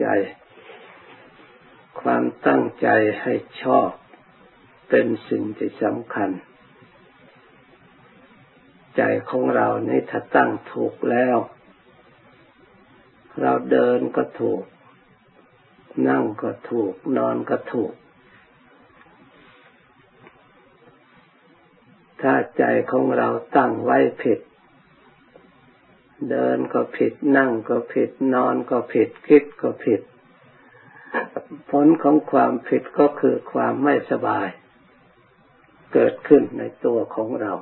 ใจ ความตั้งใจให้ชอบเป็นสิ่งที่สำคัญ ใจของเรานี่ถ้าตั้งถูกแล้ว เราเดินก็ถูก นั่งก็ถูก นอนก็ถูก ถ้าใจของเราตั้งไว้ผิด เดินก็ผิดนั่งก็ผิดนอนก็ผิดคิดก็ผิด ผลของความผิดก็คือความไม่สบาย เกิดขึ้นในตัวของเรา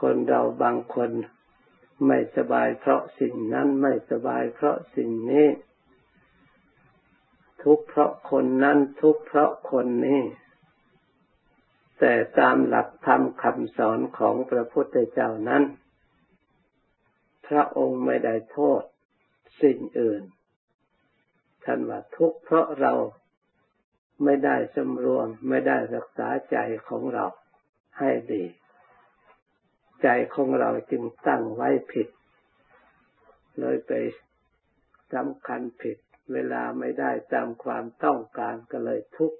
คนเราบางคนไม่สบายเพราะสิ่งนั้นไม่สบายเพราะสิ่งนี้ ทุกเพราะคนนั้นทุกเพราะคนนี้ แต่ตามหลักธรรมคำสอนของพระพุทธเจ้านั้น พระองค์ไม่ได้โทษสิ่งอื่น ท่านว่าทุกเพราะเราไม่ได้สำรวม ไม่ได้รักษาใจของเราให้ดี ใจของเราจึงตั้งไว้ผิด เลยไปสำคัญผิด เวลาไม่ได้ตามความต้องการก็เลยทุกข์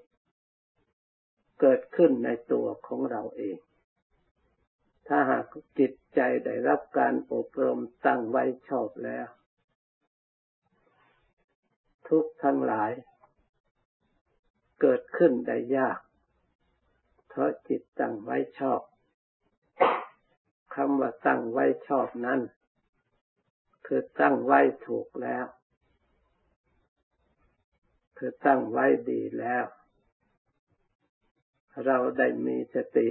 เกิดขึ้นในตัวของเราเอง ถ้าหากจิตใจได้รับการอบรมตั้งไว้ชอบแล้ว ทุกทั้งหลาย เกิดขึ้นได้ยาก เพราะจิตตั้งไว้ชอบคำว่าตั้งไว้ชอบนั้น คือตั้งไว้ถูกแล้ว คือตั้งไว้ดีแล้ว เราได้มีสติ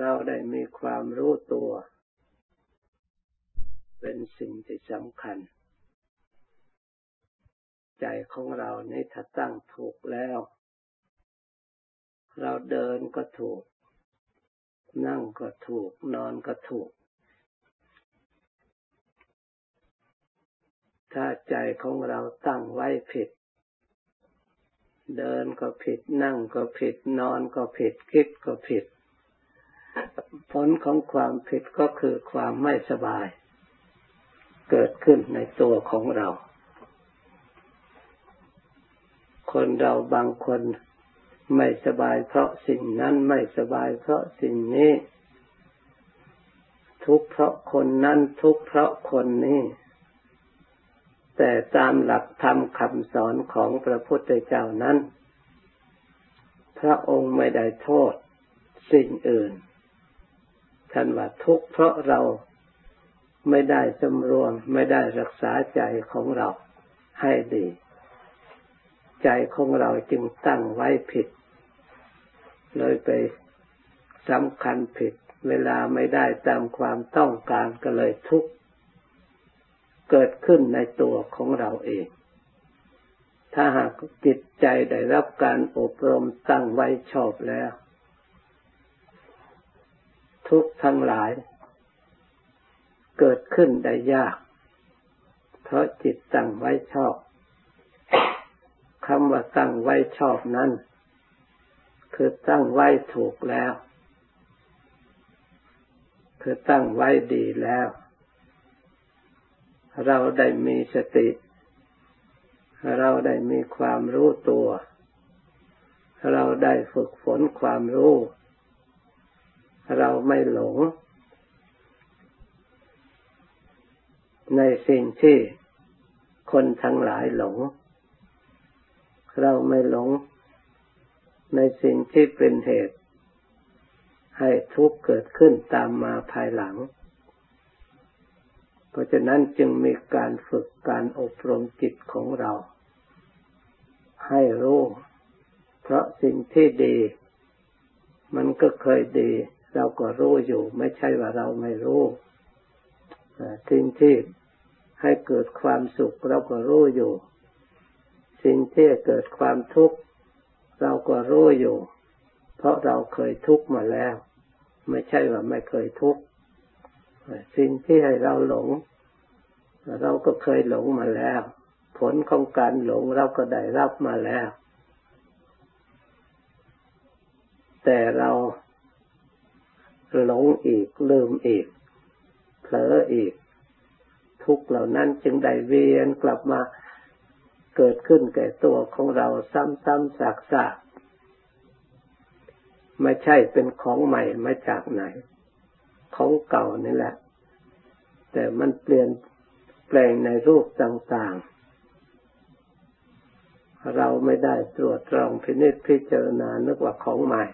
เราได้มีความรู้ตัว เป็นสิ่งที่สำคัญ ใจของเรานี่ถ้าตั้งถูกแล้ว เราเดินก็ถูก นั่งก็ถูก นอนก็ถูก ถ้าใจของเราตั้งไว้ผิด เดินก็ผิดนั่งก็ผิดนอนก็ผิดคิดก็ผิด ผลของความผิดก็คือความไม่สบาย เกิดขึ้นในตัวของเรา คนเราบางคนไม่สบายเพราะสิ่งนั้นไม่สบายเพราะสิ่งนี้ ทุกเพราะคนนั้นทุกเพราะคนนี้ แต่ตามหลักธรรมคำสอนของพระพุทธเจ้านั้น พระองค์ไม่ได้โทษสิ่งอื่นท่านว่าทุกเพราะเราไม่ได้สำรวมไม่ได้รักษาใจของเราให้ดี ใจของเราจึงตั้งไว้ผิด เลยไปสำคัญผิด เวลาไม่ได้ตามความต้องการก็เลยทุกข์ เกิดขึ้นในตัวของเราเอง ถ้าหากจิตใจได้รับการอบรมตั้งไว้ชอบแล้ว ทุกทั้งหลาย เกิดขึ้นได้ยาก เพราะจิตตั้งไว้ชอบคำว่าตั้งไว้ชอบนั้น คือตั้งไว้ถูกแล้ว คือตั้งไว้ดีแล้ว เราได้มีสติ เราได้มีความรู้ตัว เราได้ฝึกฝนความรู้ เราไม่หลง ในสิ่งที่คนทั้งหลายหลง เราไม่หลง ในสิ่งที่เป็นเหตุ ให้ทุกข์เกิดขึ้นตามมาภายหลัง ราะฉะนั้นจึงมีการฝึกการอบรมจิตของเรา ให้รู้ เพราะสิ่งที่ดี มันก็เคยดี เราก็รู้อยู่ ไม่ใช่ว่าเราไม่รู้สิ่งที่ให้เกิดความสุขเราก็รู้อยู่ สิ่งที่เกิดความทุกข์เราก็รู้อยู่ เพราะเราเคยทุกข์มาแล้ว ไม่ใช่ว่าไม่เคยทุกข์ สิ่งที่ให้เราหลง เราก็เคยหลงมาแล้ว ผลของการหลงเราก็ได้รับมาแล้ว แต่เราหลงอีกลืมอีกเผลออีก ทุกเหล่านั้นจึงได้เวียนกลับมาเกิดขึ้นแก่ตัวของเราซ้ำๆซากๆไม่ใช่เป็นของใหม่มาจากไหน ของเก่านี่แหละ แต่มันเปลี่ยนแปลงในรูปต่างๆ เราไม่ได้ตรวจตรองพินิจพิจารณานึกว่าของใหม่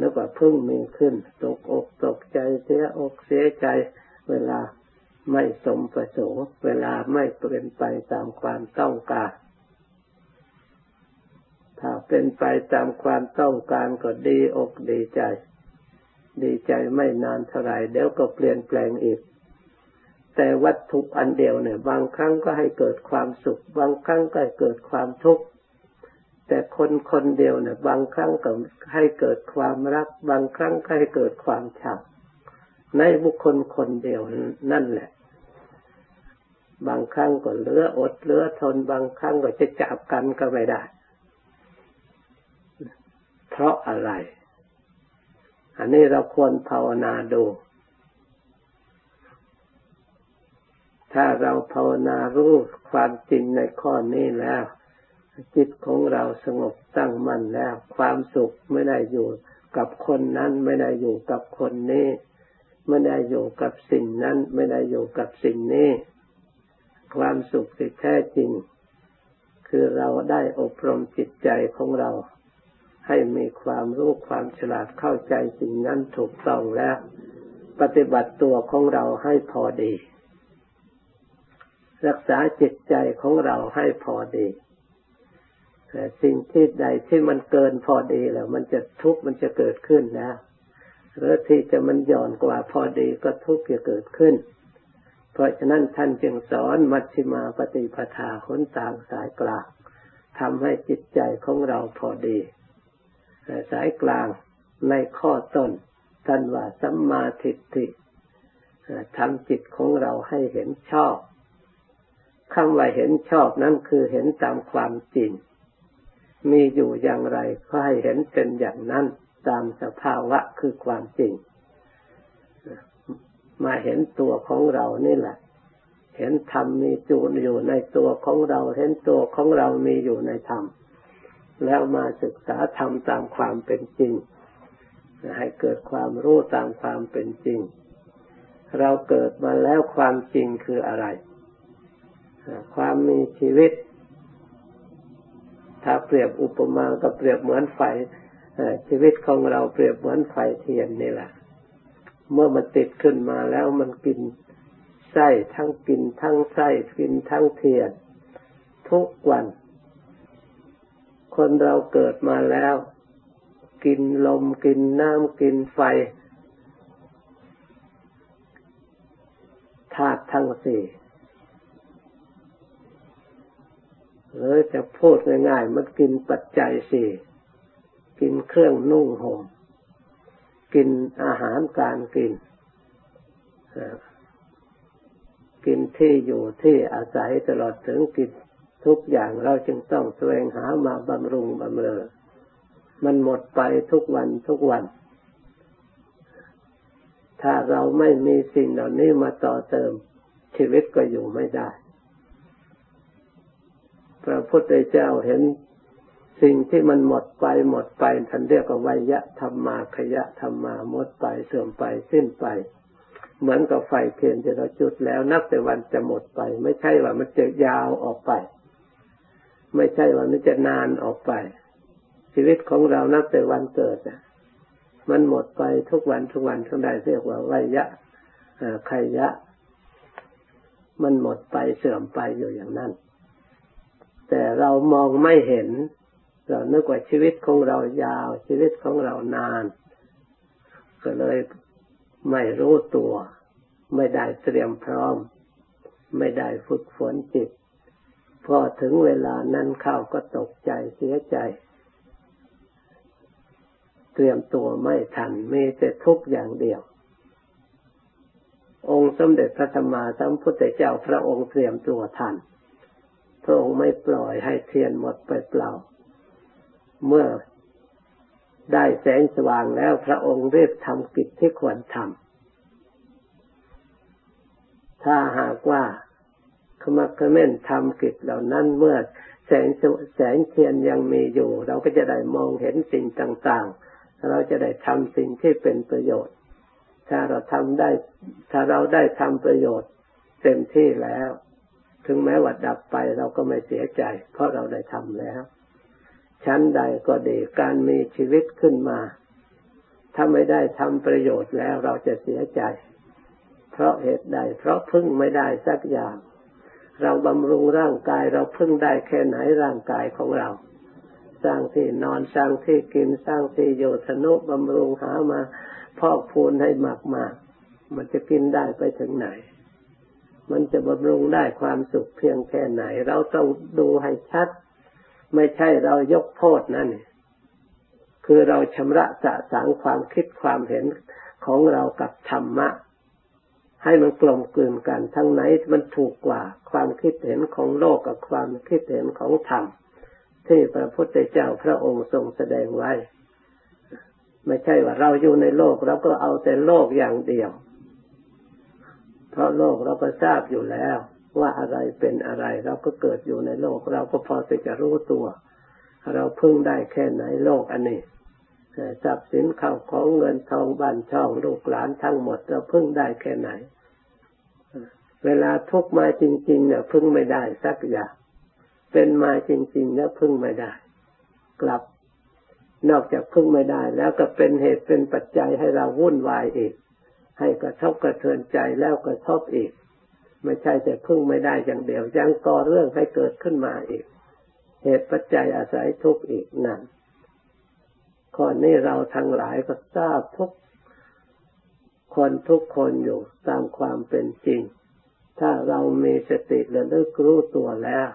นึกว่าเพิ่งมีขึ้น ตกอกตกใจเสียอกเสียใจ เวลาไม่สมประสงค์ เวลาไม่เป็นไปตามความต้องการถ้าเป็นไปตามความต้องการก็ดีอกดีใจ ดีใจไม่นานเท่าไรเดี๋ยวก็เปลี่ยนแปลงอีก แต่วัตถุอันเดียวเนี่ย บางครั้งก็ให้เกิดความสุข บางครั้งก็ให้เกิดความทุกข์แต่คนคนเดียวเนี่ยบางครั้งก็ให้เกิดความรัก บางครั้งก็ให้เกิดความชังในบุคคลคนเดียวนั่นแหละ บางครั้งก็เหลืออดเหลือทน บางครั้งก็จะจับกันก็ไม่ได้ เพราะอะไร อันนี้เราควรภาวนาดู ถ้าเราภาวนารู้ความจริงในข้อนี้แล้ว จิตของเราสงบตั้งมั่นแล้ว ความสุขไม่ได้อยู่กับคนนั้นไม่ได้อยู่กับคนนี้ ไม่ได้อยู่กับสิ่งนั้น ไม่ได้อยู่กับสิ่งนี้ ความสุขที่แท้จริง คือเราได้อบรมจิตใจของเรา ให้มีความรู้ความฉลาดเข้าใจสิ่งนั้นถูกต้องแล้ว ปฏิบัติตัวของเราให้พอดี รักษาจิตใจของเราให้พอดีแต่สิ่งที่ใดที่มันเกินพอดีแล้ว มันจะทุกข์มันจะเกิดขึ้นแล้วหรือที่จะมันหย่อนกว่าพอดีก็ทุกข์จะเกิดขึ้น เพราะฉะนั้นท่านจึงสอนมัชฌิมาปฏิปทาหนต่างสายกลางทำให้จิตใจของเราพอดี สายกลางในข้อต้นท่านว่าสัมมาทิฏฐิทำจิตของเราให้เห็นชอบคำว่าเห็นชอบนั้นคือเห็นตามความจริง มีอยู่อย่างไรก็ให้เห็นเป็นอย่างนั้นตามสภาวะคือความจริง มาเห็นตัวของเรานี่แหละ เห็นธรรมมีจูนอยู่ในตัวของเรา เห็นตัวของเรามีอยู่ในธรรม แล้วมาศึกษาธรรมตามความเป็นจริง ให้เกิดความรู้ตามความเป็นจริง เราเกิดมาแล้วความจริงคืออะไร ความมีชีวิต ถ้าเปรียบอุปมาก็เปรียบเหมือนไฟชีวิตของเราเปรียบเหมือนไฟเทียนนี่แหละ เมื่อมันติดขึ้นมาแล้วมันกินไส้ทั้งกินทั้งไส้กินทั้งเทียน ทุกวัน คนเราเกิดมาแล้ว กินลมกินน้ำกินไฟธาตุทั้งสี่หรือจะพูดง่ายๆ มันกินปัจจัยสี่ กินเครื่องนุ่งห่ม กินอาหารการกิน กินที่อยู่ที่อาศัยตลอดถึงกิน ทุกอย่างเราจึงต้องแสวงหามาบำรุงบำเรอ มันหมดไปทุกวันทุกวัน ถ้าเราไม่มีสิ่งเหล่านี้มาต่อเติม ชีวิตก็อยู่ไม่ได้ พระพุทธเจ้าเห็นสิ่งที่มันหมดไปหมดไปท่านเรียกว่าวิยะธรรมาขยะธรรมาหมดไปเสื่อมไปสิ้นไป เหมือนกับไฟเทียนที่เราจุดแล้วนับแต่วันจะหมดไป ไม่ใช่ว่ามันจะยาวออกไป ไม่ใช่ว่ามันจะนานออกไป ชีวิตของเรานับแต่วันเกิดอะมันหมดไปทุกวันทุกวันทั้งใดเรียกว่าวิยะขยะ มันหมดไปเสื่อมไปอยู่อย่างนั้น แต่เรามองไม่เห็น เรานึกว่าชีวิตของเรายาว ชีวิตของเรานาน ก็เลยไม่รู้ตัว ไม่ได้เตรียมพร้อม ไม่ได้ฝึกฝนจิต พอถึงเวลานั้นเข้าก็ตกใจเสียใจ เตรียมตัวไม่ทันมีแต่ทุกอย่างเดียว องค์สมเด็จพระธรรมาสัมพุทธเจ้าพระองค์เตรียมตัวทันพระองค์ไม่ปล่อยให้เทียนหมดไปเปล่า เมื่อได้แสงสว่างแล้วพระองค์รีบทำกิจที่ควรทำถ้าหากว่า ขมักขม้นทำกิจเหล่านั้นเมื่อแสงแสงเทียนยังมีอยู่ เราก็จะได้มองเห็นสิ่งต่างๆ เราจะได้ทำสิ่งที่เป็นประโยชน์ ถ้าเราทำได้ ถ้าเราได้ทำประโยชน์ เต็มที่แล้ว ถึงแม้ว่าดับไปเราก็ไม่เสียใจ เพราะเราได้ทำแล้ว ชั้นใดก็ดีการมีชีวิตขึ้นมา ถ้าไม่ได้ทำประโยชน์แล้วเราจะเสียใจ เพราะเหตุใด เพราะพึ่งไม่ได้สักอย่าง เราบำรุงร่างกายเราพึ่งได้แค่ไหนร่างกายของเรา สร้างที่นอนสร้างที่กินสร้างที่อยู่สนุบำรุงหามาพอกพูนให้มากมากมันจะกินได้ไปถึงไหน มันจะบำรุงได้ความสุขเพียงแค่ไหน เราต้องดูให้ชัด ไม่ใช่เรายกโทษนั่นคือเราชำระสะสางความคิดความเห็นของเรากับธรรมะ ให้มันกลมกลืนกันทั้งไหนมันถูกกว่าความคิดเห็นของโลกกับความคิดเห็นของธรรมที่พระพุทธเจ้าพระองค์ทรงแสดงไว้ ไม่ใช่ว่าเราอยู่ในโลกเราก็เอาแต่โลกอย่างเดียว เพราะโลกเราก็ทราบอยู่แล้ว ว่าอะไรเป็นอะไร เราก็เกิดอยู่ในโลก เราก็พอจะรู้ตัว เราพึ่งได้แค่ไหนโลกอันนี้ ทรัพย์สินเข้าของเงินทองบ้านช่องลูกหลานทั้งหมดเราพึ่งได้แค่ไหน เวลาทุกมาจริงๆเนี่ยพึ่งไม่ได้สักอย่างเป็นมาจริงๆแล้วพึ่งไม่ได้ กลับนอกจากพึ่งไม่ได้ แล้วก็เป็นเหตุเป็นปัจจัยให้เราวุ่นวายอีก ให้กระทบกระเทือนใจแล้วกระทบอีก ไม่ใช่แต่พึ่งไม่ได้อย่างเดียวยังก่อเรื่องให้เกิดขึ้นมาอีก เหตุปัจจัยอาศัยทุกข์อีกนั่น ข้อนี้เราทั้งหลายก็ทราบทุกคนทุกคนอยู่ตามความเป็นจริง ถ้าเรามีสติระลึกรู้ตัวแล้ว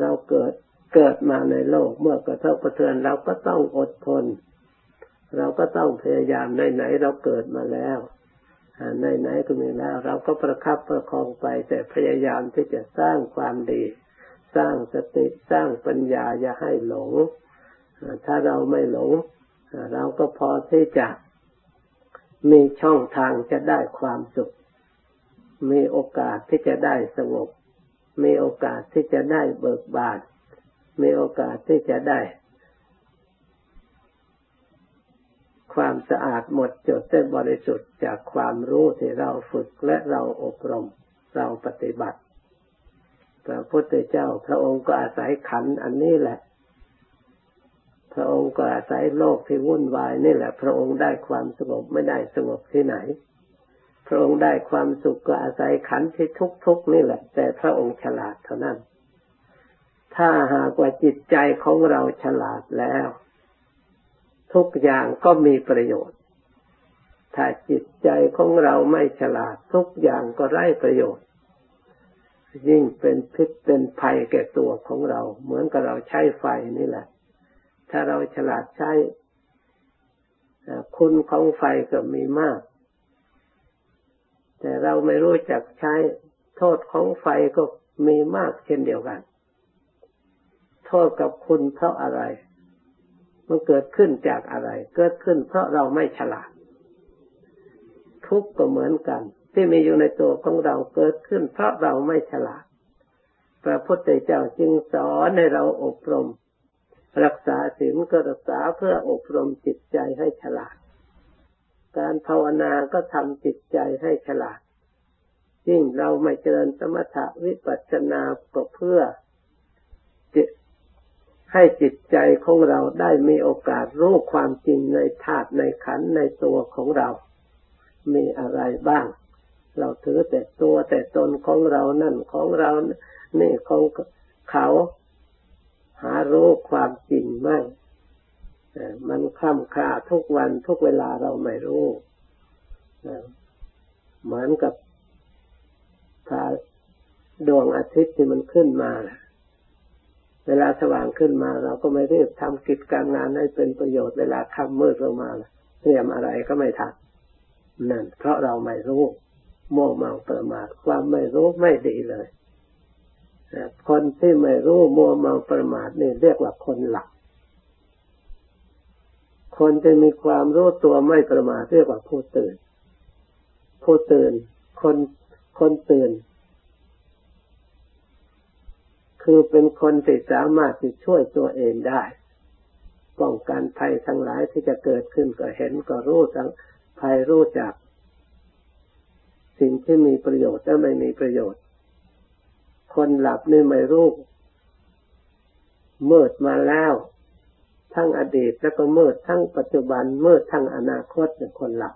เราเกิดเกิดมาในโลกเมื่อกระทบกระเทือนเราก็ต้องอดทน เราก็ต้องพยายามในไหนเราเกิดมาแล้วในไหนก็มีแล้ว เราก็ประคับประคองไปแต่พยายามที่จะสร้างความดี สร้างสติสร้างปัญญาอย่าให้หลง ถ้าเราไม่หลง เราก็พอที่จะมีช่องทางจะได้ความสุข มีโอกาสที่จะได้สงบ มีโอกาสที่จะได้เบิกบาน มีโอกาสที่จะได้ ความสะอาดหมดจดเส้บริสุทธิ์จากความรู้ที่เราฝึกและเราอบรม เราปฏิบัติ พระพุทธเจ้าพระองค์ก็อาศัยขันอันนี้แหละ พระองค์ก็อาศัยโลกที่วุ่นวายนี่แหละ พระองค์ได้ความสงบไม่ได้สงบที่ไหน พระองค์ได้ความสุขก็อาศัยขันที่ทุกๆนี่แหละ แต่พระองค์ฉลาดเท่านั้น ถ้าหากว่าจิตใจของเราฉลาดแล้ว ทุกอย่างก็มีประโยชน์ ถ้าจิตใจของเราไม่ฉลาดทุกอย่างก็ไร้ประโยชน์ยิ่งเป็นพิษเป็นภัยแก่ตัวของเรา เหมือนกับเราใช้ไฟนี่แหละ ถ้าเราฉลาดใช้คุณของไฟก็มีมาก แต่เราไม่รู้จักใช้โทษของไฟก็มีมากเช่นเดียวกัน โทษกับคุณเพราะอะไร มันเกิดขึ้นจากอะไร เกิดขึ้นเพราะเราไม่ฉลาด ทุกข์ก็เหมือนกัน ที่มีอยู่ในตัวของเราเกิดขึ้นเพราะเราไม่ฉลาด พระพุทธเจ้าจึงสอนให้เราอบรม รักษาศีลก็รักษาเพื่ออบรมจิตใจให้ฉลาด การภาวนาก็ทำจิตใจให้ฉลาดยิ่งเราไม่เจริญสมถะวิปัสสนาก็เพื่อจิตให้จิตใจของเราได้มีโอกาสรู้ความจริงในธาตุในขันในตัวของเรา มีอะไรบ้าง เราถือแต่ตัวแต่ตนของเรานั่นของเรา นี่ของเขา หารู้ความจริงไม่มันคล่ำคลาทุกวันทุกเวลาเราไม่รู้ เหมือนกับพาดวงอาทิตย์ที่มันขึ้นมา เวลาสว่างขึ้นมา เราก็ไม่รีบทำกิจการงานให้เป็นประโยชน์เวลาค่ำมืดลงมาเตรียมอะไรก็ไม่ทันนั่นเพราะเราไม่รู้ โม่เมาประมาทความไม่รู้ไม่ดีเลย คนที่ไม่รู้โม่เมาประมาทนี่เรียกว่าคนหลับคนจะมีความรู้ตัวไม่ประมาทเรียกว่าผู้ตื่น ผู้ตื่น คนคนตื่น คือเป็นคนที่สามารถที่ช่วยตัวเองได้ป้องกันภัยทั้งหลายที่จะเกิดขึ้นก็เห็นก็รู้ทั้งภัยรู้จัก สิ่งที่มีประโยชน์และไม่มีประโยชน์ คนหลับนี่ไม่รู้มืดมาแล้ว ทั้งอดีตแล้วก็มืดทั้งปัจจุบันมืดทั้งอนาคตเป็นคนหลับ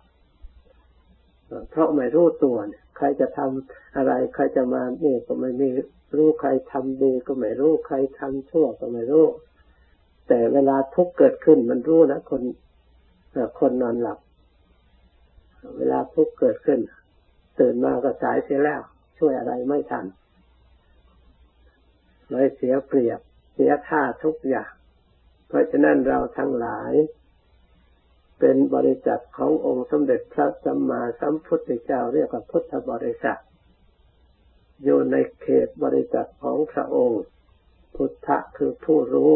เพราะไม่รู้ตัวเนี่ยใครจะทำอะไร ใครจะมาเนี่ยก็ไม่มีรู้ใครทำดีก็ไม่รู้ใครทำชั่วก็ไม่รู้ แต่เวลาทุกเกิดขึ้นมันรู้นะคนคนนอนหลับ เวลาทุกเกิดขึ้น ตื่นมาก็สายเสียแล้ว ช่วยอะไรไม่ทัน เลยเสียเปรียบ เสียท่าทุกอย่าง เพราะฉะนั้นเราทั้งหลาย เป็นบริษัทขององค์สมเด็จพระสัมมาสัมพุทธเจ้าเรียกว่าพุทธบริษัทอยู่ในเขตบริษัทของพระองค์ พุทธะคือผู้รู้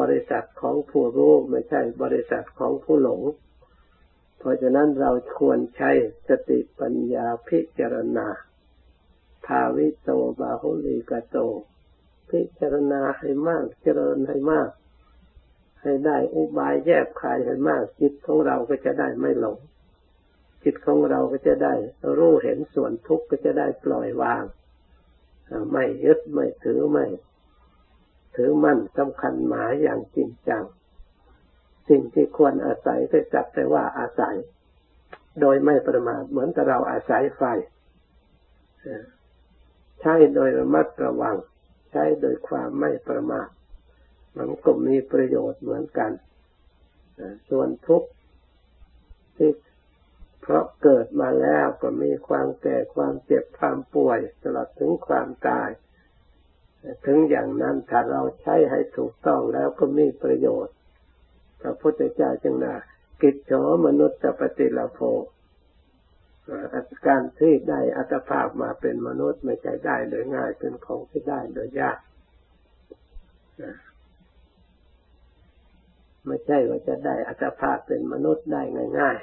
บริษัทของผู้รู้ไม่ใช่บริษัทของผู้หลง เพราะฉะนั้นเราควรใช้สติปัญญาพิจารณา ภาวิโตบาหุลีกโต พิจารณาให้มาก เจริญให้มาก ให้ได้อุบายแยบคายให้มาก จิตของเราก็จะได้ไม่หลง จิตของเราก็จะได้รู้เห็นส่วนทุกข์ก็จะได้ปล่อยวาง ไม่ยึดไม่ถือไม่ถือมั่นสำคัญหมายอย่างจริงจัง สิ่งที่ควรอาศัยก็จับแต่ว่าอาศัย โดยไม่ประมาทเหมือนกับเราอาศัยไฟใช้โดยระมัดระวัง ใช้โดยความไม่ประมาทมันก็มีประโยชน์เหมือนกันส่วนทุกข์ที่เพราะเกิดมาแล้วก็มีความแก่ความเจ็บความป่วยตลอดถึงความตาย ถึงอย่างนั้นถ้าเราใช้ให้ถูกต้องแล้วก็มีประโยชน์ พระพุทธเจ้าจึงนะกิจโฉมนุษย์ปฏิลโภ การที่ได้อัตภาพมาเป็นมนุษย์ไม่ใช่ได้โดยง่ายเป็นของที่ได้โดยยากไม่ใช่ว่าจะได้อัตภาพเป็นมนุษย์ได้ง่าย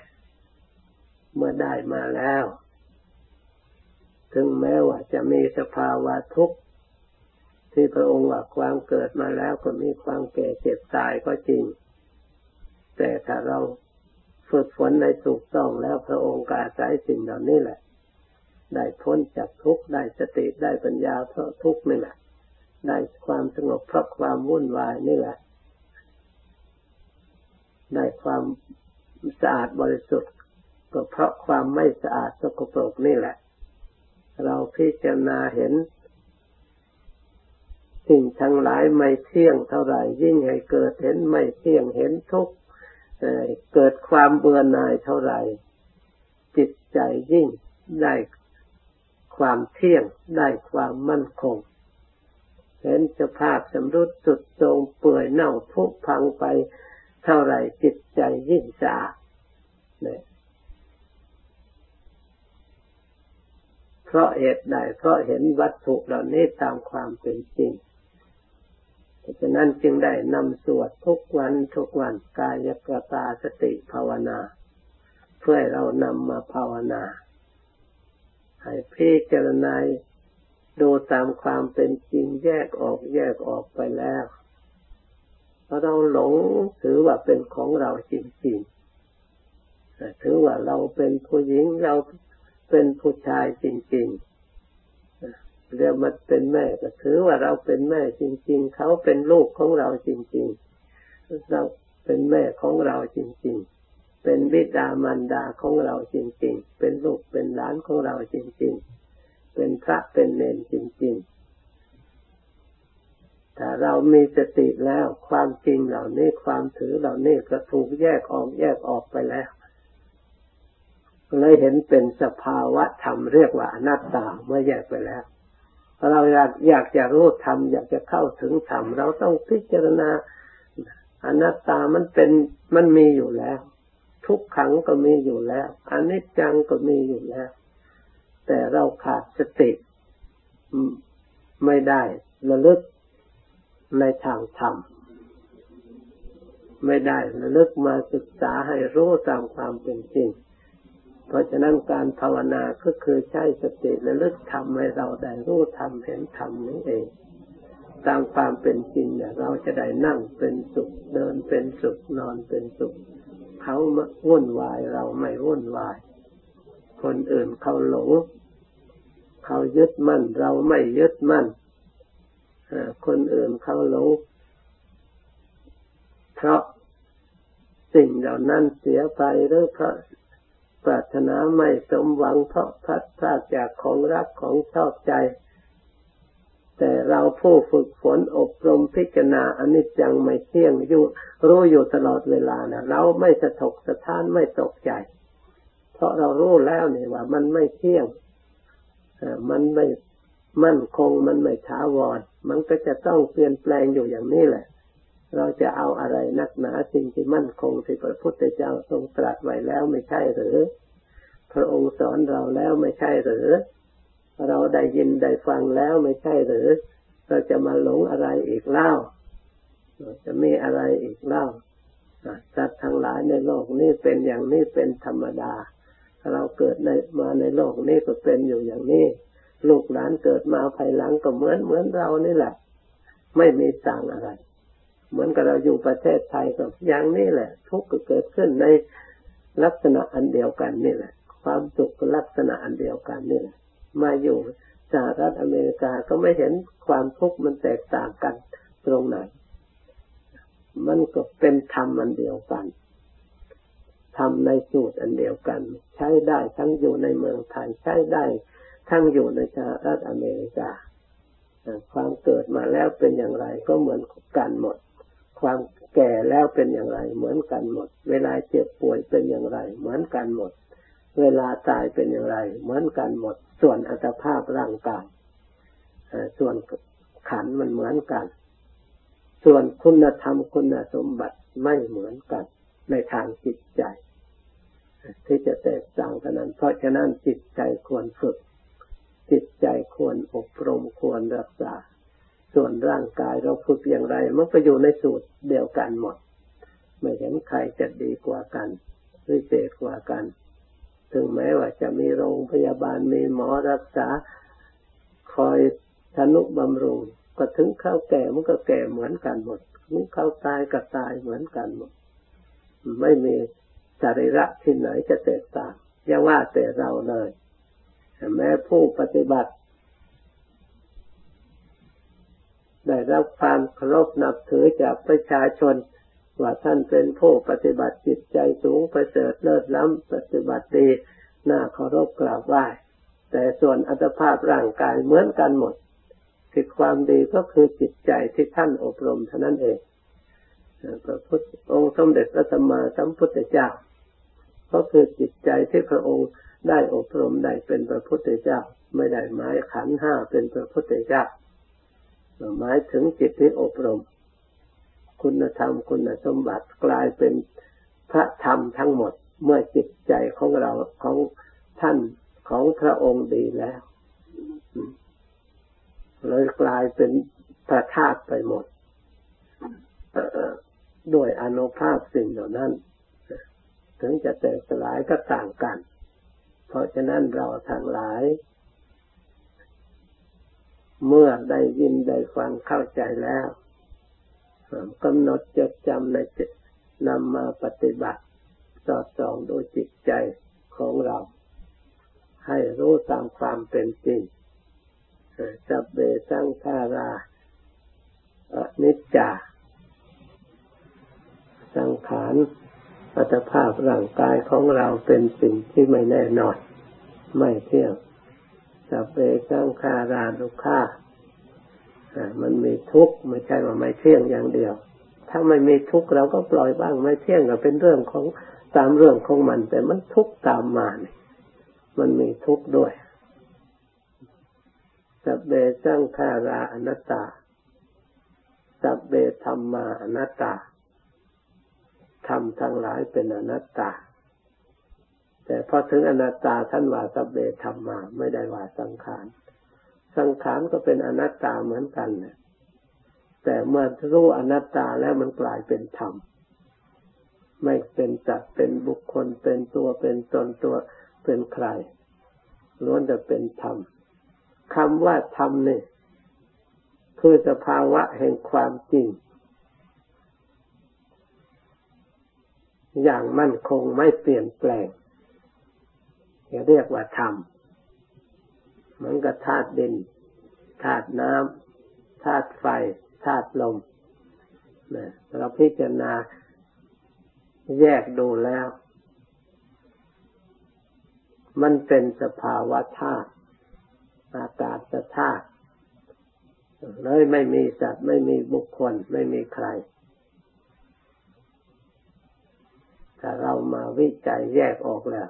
ๆ เมื่อได้มาแล้ว ถึงแม้ว่าจะมีสภาวะทุกข์ที่พระองค์ว่าความเกิดมาแล้วก็มีความแก่เจ็บตายก็จริง แต่ถ้าเรา ฝึกฝนในถูกต้องแล้วพระองค์ก็อาศัยสิ่งเหล่านี้แหละ ได้พ้นจากทุกข์ได้สติได้ปัญญาเพราะทุกข์นี่แหละ ได้ความสงบเพราะความวุ่นวายนี่แหละ ได้ความสะอาดบริสุทธิ์ก็เพราะความไม่สะอาดสกปรกนี่แหละ เราพิจารณาเห็น สิ่งทั้งหลายไม่เที่ยงเท่าไหร่ยิ่งให้เกิดเห็นไม่เที่ยงเห็นทุกข์ เกิดความเบื่อหน่ายเท่าไหร่ จิตใจยิ่งได้ความเที่ยงได้ความมั่นคง เห็นสภาพสำรุดสุดโทรงเปื่อยเน่าพุพังไปเท่าไรจิตใจยิ่งสะอาดเนี่ยเพราะเหตุใดเพราะเห็นวัตถุเหล่านี้ตามความเป็นจริง ฉะนั้นจึงได้นำสวดทุกวันทุกวันกายกตาสติภาวนา เพื่อเรานำมาภาวนา ให้พิจารณาดูตามความเป็นจริงแยกออกแยกออกไปแล้วเราหลงถือว่าเป็นของเราจริงๆถือว่าเราเป็นผู้หญิงเราเป็นผู้ชายจริง ๆ เรียกมันเป็นแม่ก็ถือว่าเราเป็นแม่จริง ๆ เขาเป็นลูกของเราจริง ๆ เราเป็นแม่ของเราจริง ๆ เป็นบิดามารดาของเราจริง ๆ เป็นลูกเป็นหลานของเราจริง ๆ เป็นพระเป็นเนรจริง ๆถ้าเรามีสติแล้วความจริงเหล่านี้ความถือเหล่านี้ก็ถูกแยกออกแยกออกไปแล้วเลยเห็นเป็นสภาวะธรรมเรียกว่าอนัตตาเมื่อแยกไปแล้ว เราอยากอยากจะรู้ธรรมอยากจะเข้าถึงธรรมเราต้องพิจารณาอนัตตามันเป็นมันมีอยู่แล้ว ทุกขังก็มีอยู่แล้วอนิจจังก็มีอยู่แล้ว แต่เราขาดสติไม่ได้ระลึกในทางธรรมไม่ได้ระลึกมาศึกษาให้รู้ตามความเป็นจริง เพราะฉะนั้นการภาวนาก็คือใช้สติระลึกทำให้เราได้รู้ทำเห็นทำนี้เอง ตามความเป็นจริงเนี่ยเราจะได้นั่งเป็นสุขเดินเป็นสุขนอนเป็นสุขเขาวุ่นวายเราไม่วุ่นวาย คนอื่นเขาหลงเขายึดมั่น เราไม่ยึดมั่นคนอื่นเขาหลงเพราะสิ่งเหล่านั้นเสียไปหรือเพราะ ปรารถนาไม่สมหวังเพราะพัดพลาดจากของรักของชอบใจ แต่เราผู้ฝึกฝนอบรมพิจารณาอนิจจังไม่เที่ยงอยู่รู้อยู่ตลอดเวลานะเราไม่สะทกสะท้านไม่ตกใจ เพราะเรารู้แล้วเนี่ยว่า มันไม่เที่ยงมันไม่มั่นคงมันไม่ช้าวร มันก็จะต้องเปลี่ยนแปลงอยู่อย่างนี้แหละ เราจะเอาอะไรนักหนาสิ่งที่มั่นคงที่พระพุทธเจ้าทรงตรัสไว้แล้วไม่ใช่หรือ พระองค์สอนเราแล้วไม่ใช่หรือ เราได้ยินได้ฟังแล้วไม่ใช่หรือ เราจะมาหลงอะไรอีกเล่าจะมีอะไรอีกเล่าสัตว์ทั้งหลายในโลกนี้เป็นอย่างนี้เป็นธรรมดา เราเกิดในมาในโลกนี้ก็เป็นอยู่อย่างนี้ ลูกหลานเกิดมาภายหลังก็เหมือนเหมือนเรานี่แหละ ไม่มีต่างอะไร เหมือนกับเราอยู่ประเทศไทยก็อย่างนี้แหละ ทุกข์ก็เกิดขึ้นในลักษณะอันเดียวกันนี่แหละ ความสุขก็ลักษณะอันเดียวกันนี่แหละมาอยู่สหรัฐอเมริกาก็ไม่เห็นความทุกข์มันแตกต่างกันตรงไหน มันก็เป็นธรรมอันเดียวกันทำในสูตรอันเดียวกัน ใช้ได้ทั้งอยู่ในเมืองไทยใช้ได้ ทั้งอยู่ในสหรัฐอเมริกา ความเกิดมาแล้วเป็นอย่างไรก็เหมือนกันหมด ความแก่แล้วเป็นอย่างไร เหมือนกันหมด เวลาเจ็บป่วยเป็นอย่างไร เหมือนกันหมด เวลาตายเป็นอย่างไร เหมือนกันหมด ส่วนอัตภาพร่างกายส่วนขันมันเหมือนกัน ส่วนคุณธรรมคุณสมบัติไม่เหมือนกัน ในทางจิตใจ ที่จะแตกต่างกันนั้น เพราะฉะนั้นจิตใจควรฝึก จิตใจควรอบรมควรรักษา ส่วนร่างกายเราฝึกอย่างไร มันก็อยู่ในสูตรเดียวกันหมด ไม่เห็นใครจะดีกว่ากันพิเศษกว่ากัน ถึงแม้ว่าจะมีโรงพยาบาลมีหมอรักษา คอยทนุบำรุง ก็ถึงเข้าแก่มันก็แก่เหมือนกันหมดถึงเข้าตายก็ตายเหมือนกันหมด ไม่มีสรีระที่ไหนจะแตกต่างอย่าว่าแต่เราเลยแม้ผู้ปฏิบัติ ได้รับความเคารพนับถือจากประชาชน ว่าท่านเป็นผู้ปฏิบัติจิตใจสูงประเสริฐเลิศล้ำปฏิบัติดีน่าเคารพกราบไหว้แต่ส่วนอัตภาพร่างกายเหมือนกันหมดที่ความดีก็คือจิตใจที่ท่านอบรมเท่านั้นเองพระพุทธองค์สมเด็จพระสัมมาสัมพุทธเจ้า ก็คือจิตใจที่พระองค์ได้อบรมได้เป็นพระพุทธเจ้า ไม่ได้หมายขันห้าเป็นพระพุทธเจ้า หมายถึงจิตที่อบรม คุณธรรมคุณสมบัติกลายเป็นพระธรรมทั้งหมด เมื่อจิตใจของเราของท่านของพระองค์ดีแล้วเลยกลายเป็นพระธาตุไปหมดด้วยอนุภาพสิ่งเหล่านั้น ถึงจะแตกสลายก็ต่างกัน เพราะฉะนั้นเราทั้งหลาย เมื่อได้ยินได้ฟังเข้าใจแล้วกำหนดจดจำในจิตนำมาปฏิบัติสอดส่องดูจิตใจของเรา ให้รู้ตามความเป็นจริงจับเบสังขารานิจจา สังขารอัตภาพร่างกายของเราเป็นสิ่งที่ไม่แน่นอน ไม่เที่ยง สัพเพสังขาราลุข่ามันมีทุกข์ไม่ใช่ว่าไม่เที่ยงอย่างเดียว ถ้าไม่มีทุกข์เราก็ปล่อยบ้างไม่เที่ยงก็เป็นเรื่องของตามเรื่องของมัน แต่มันทุกข์ตามมาเนี่ยมันมีทุกข์ด้วยสัพเพสังขาราอนัตตาสัพเพธรรมาอนัตตาธรรมทั้งหลายเป็นอนัตตา แต่พอถึงอนัตตาท่านว่าสัพเบธรรมาไม่ได้ว่าสังขาร สังขารก็เป็นอนัตตาเหมือนกันนะแต่เมื่อรู้อนัตตาแล้วมันกลายเป็นธรรม ไม่เป็นจัดเป็นบุคคลเป็นตัวเป็นตนตัวเป็นใครล้วนจะเป็นธรรมคำว่าธรรมเนี่ยคือสภาวะแห่งความจริง อย่างมั่นคงไม่เปลี่ยนแปลง เรียกว่าธรรมเหมือนกับธาตุดินธาตุน้ำธาตุไฟธาตุลมนะเราพิจารณาแยกดูแล้ว มันเป็นสภาวะธาตุอากาศธาตุเลยไม่มีสัตว์ไม่มีบุคคลไม่มีใครถ้าเรามาวิจัยแยกออกแล้ว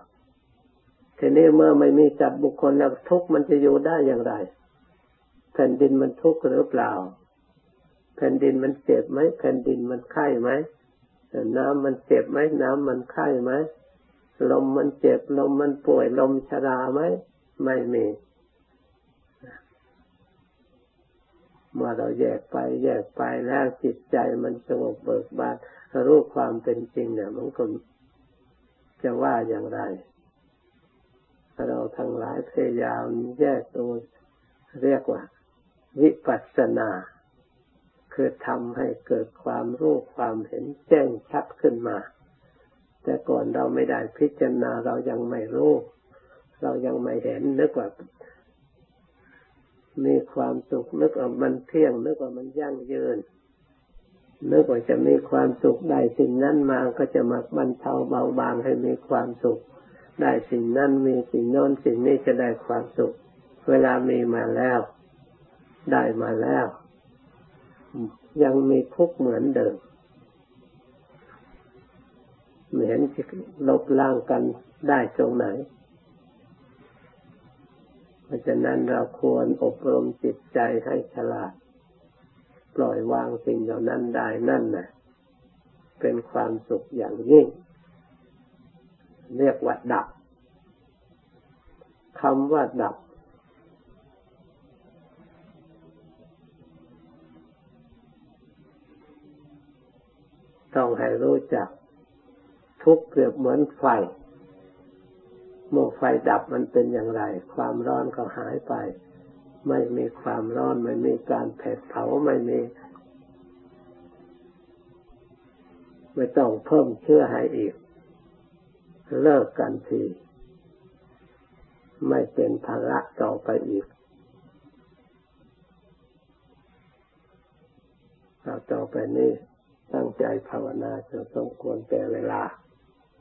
ทีนี้เมื่อไม่มีสัตว์บุคคลแล้วทุกมันจะอยู่ได้อย่างไร แผ่นดินมันทุกข์หรือเปล่า แผ่นดินมันเจ็บไหมแผ่นดินมันไข้ไหมน้ำมันเจ็บไหมน้ำมันไข้ไหมลมมันเจ็บลมมันป่วยลมชราไหมไม่มีเมื่อเราแยกไป แยกไปแล้วจิตใจมันสงบเบิกบานรู้ความเป็นจริงเนี่ยมันก็จะว่าอย่างไร เราทั้งหลายพยายามแยกตัวเรียกว่า วิปัสสนา คือทำให้เกิดความรู้ความเห็นแจ้งชัดขึ้นมา แต่ก่อนเราไม่ได้พิจารณาเรายังไม่รู้ เรายังไม่เห็นนึกว่ามีความสุขนึกว่ามันเที่ยงนึกว่ามันยั่งยืนนึกว่าจะมีความสุขได้สิ่งนั้นมาก็จะมาบรรเทาเบาบางให้มีความสุข ได้สิ่งนั้นมีสิ่งโน้นสิ่งนี้จะได้ความสุข เวลามีมาแล้ว ได้มาแล้ว ยังมีทุกข์เหมือนเดิมเหมือนจะลบล้างกันได้ตรงไหน เพราะฉะนั้นเราควรอบรมจิตใจให้ฉลาด ปล่อยวางสิ่งเหล่านั้นได้นั่นนะเป็นความสุขอย่างยิ่ง เรียกว่าดับคำว่าดับ ต้องให้รู้จัก ทุกเกือบเหมือนไฟ เมื่อไฟดับมันเป็นอย่างไร ความร้อนก็หายไป ไม่มีความร้อน ไม่มีการเผดเผาไม่มีไม่ต้องเพิ่มเชื้อให้อีก เลิกกันทีไม่เป็นภาระต่อไปอีกต่อไปนี้ตั้งใจภาวนาจะสมควรแก่เวลา